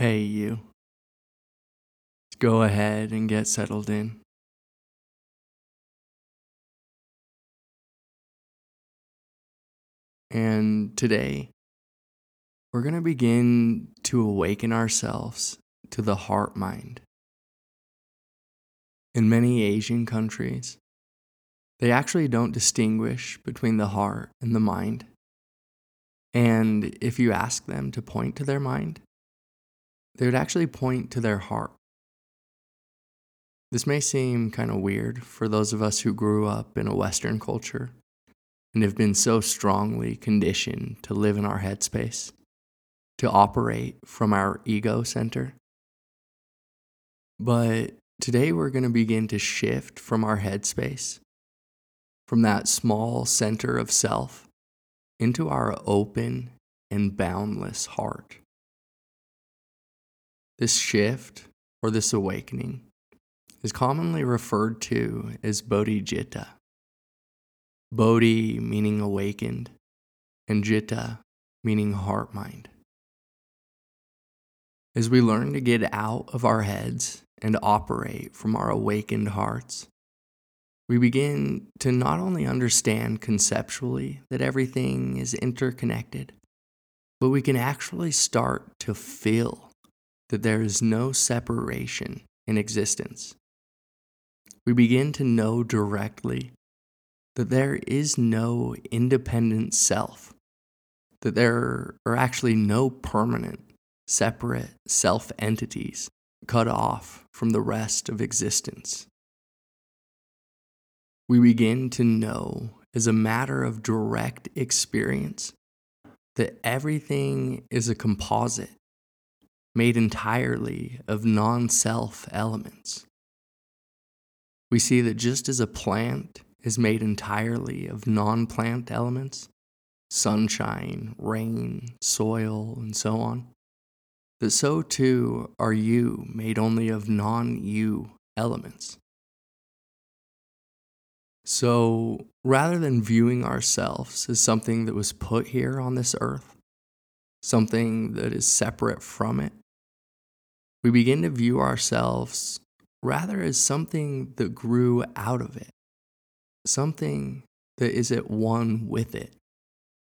Hey, you. Go ahead and get settled in. And today, we're going to begin to awaken ourselves to the heart mind. In many Asian countries, they actually don't distinguish between the heart and the mind. And if you ask them to point to their mind, they would actually point to their heart. This may seem kind of weird for those of us who grew up in a Western culture and have been so strongly conditioned to live in our headspace, to operate from our ego center. But today we're going to begin to shift from our headspace, from that small center of self, into our open and boundless heart. This shift or this awakening is commonly referred to as bodhicitta. Bodhi meaning awakened, and citta meaning heart mind. As we learn to get out of our heads and operate from our awakened hearts, we begin to not only understand conceptually that everything is interconnected, but we can actually start to feel that there is no separation in existence. We begin to know directly that there is no independent self, that there are actually no permanent, separate self entities cut off from the rest of existence. We begin to know, as a matter of direct experience, that everything is a composite made entirely of non self elements. We see that just as a plant is made entirely of non plant elements, sunshine, rain, soil, and so on, that so too are you made only of non you elements. So rather than viewing ourselves as something that was put here on this earth, something that is separate from it, we begin to view ourselves rather as something that grew out of it, something that is at one with it,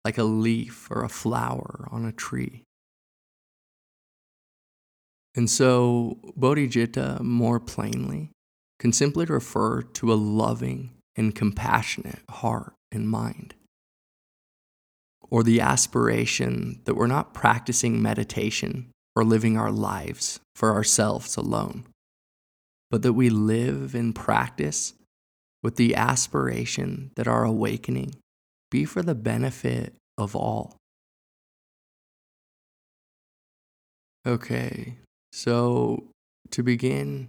like a leaf or a flower on a tree. And so, bodhicitta, more plainly, can simply refer to a loving and compassionate heart and mind. Or the aspiration that we're not practicing meditation or living our lives for ourselves alone, but that we live in practice with the aspiration that our awakening be for the benefit of all. Okay, so to begin,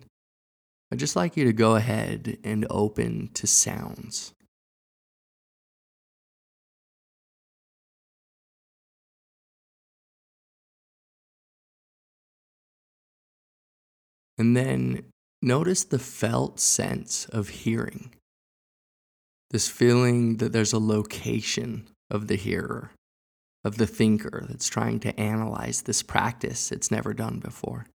I'd just like you to go ahead and open to sounds. And then notice the felt sense of hearing. This feeling that there's a location of the hearer, of the thinker that's trying to analyze this practice it's never done before.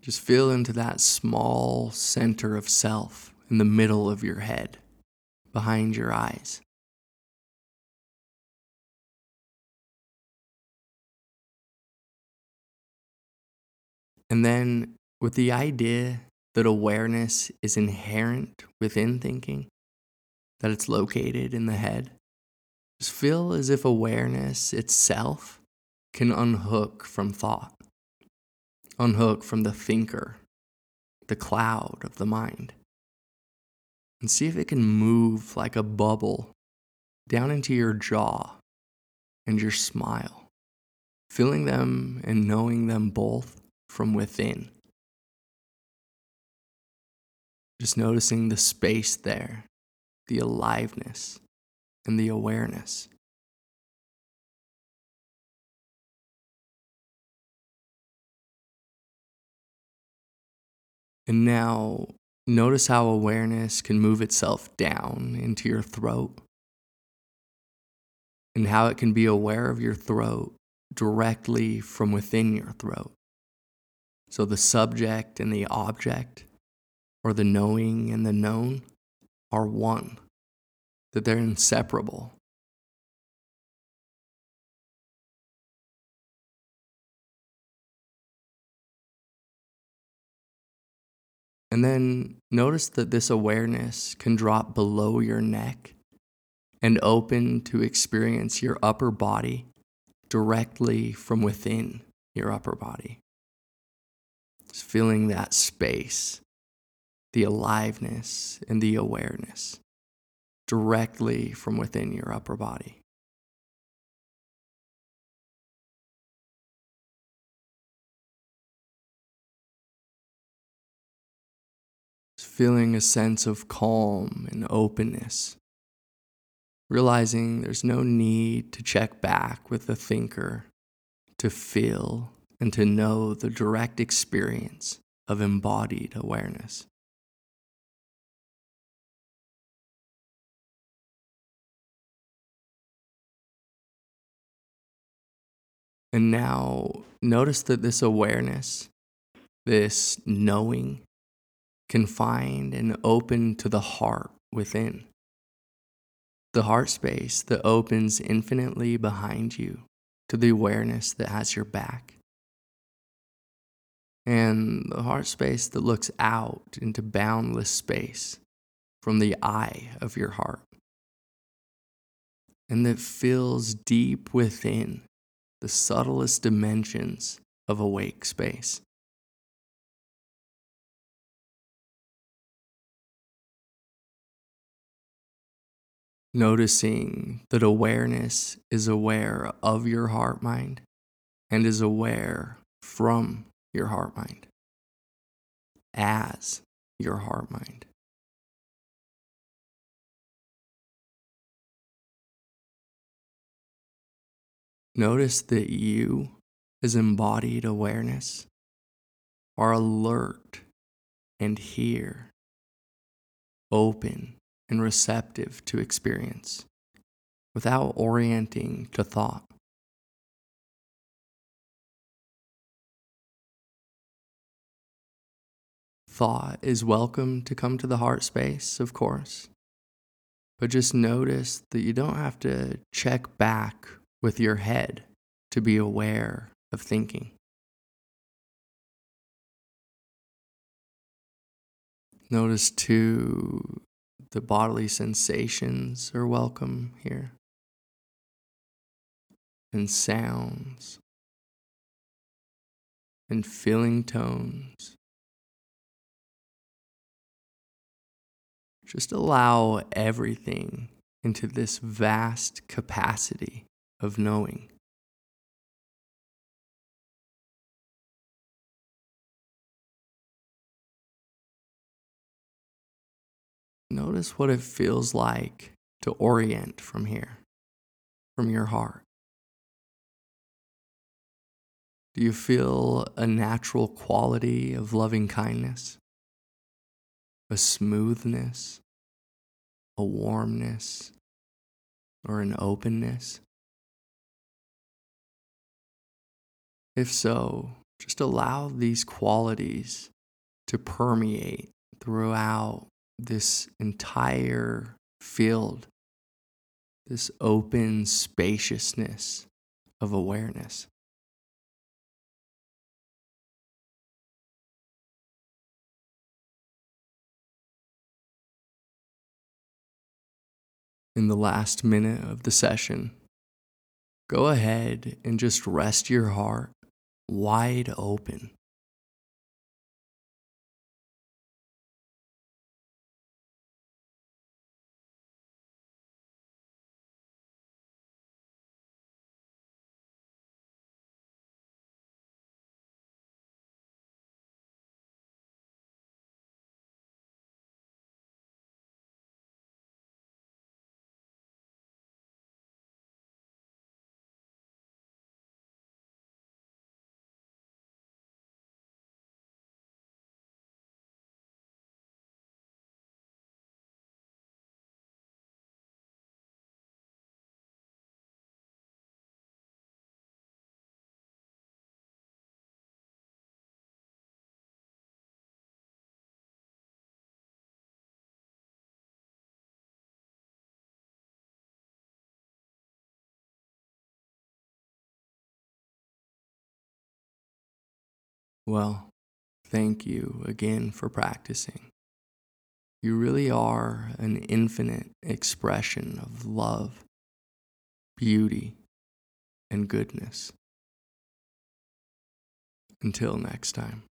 Just feel into that small center of self in the middle of your head, behind your eyes. And then with the idea that awareness is inherent within thinking, that it's located in the head, just feel as if awareness itself can unhook from thought, unhook from the thinker, the cloud of the mind, and see if it can move like a bubble down into your jaw and your smile, feeling them and knowing them both from within. Just noticing the space there, the aliveness, and the awareness. And now notice how awareness can move itself down into your throat, and how it can be aware of your throat directly from within your throat. So the subject and the object, or the knowing and the known, are one, that they're inseparable. And then notice that this awareness can drop below your neck and open to experience your upper body directly from within your upper body. Feeling that space, the aliveness, and the awareness directly from within your upper body. feeling a sense of calm and openness, realizing there's no need to check back with the thinker to feel and to know the direct experience of embodied awareness. And now notice that this awareness, this knowing, confined and open to the heart within. The heart space that opens infinitely behind you to the awareness that has your back. And the heart space that looks out into boundless space from the eye of your heart. And that fills deep within the subtlest dimensions of awake space. noticing that awareness is aware of your heart mind and is aware from your heart mind as your heart mind. Notice that you, as embodied awareness, are alert and here, open and receptive to experience without orienting to thought. Thought is welcome to come to the heart space, of course, but just notice that you don't have to check back with your head to be aware of thinking. Notice too the bodily sensations are welcome here, and sounds, and feeling tones. Just allow everything into this vast capacity of knowing. Notice what it feels like to orient from here, from your heart. Do you feel a natural quality of loving kindness? A smoothness? A warmness? Or an openness? If so, just allow these qualities to permeate throughout this entire field, this open spaciousness of awareness. In the last minute of the session, go ahead and just rest your heart wide open. Well, thank you again for practicing. You really are an infinite expression of love, beauty, and goodness. Until next time.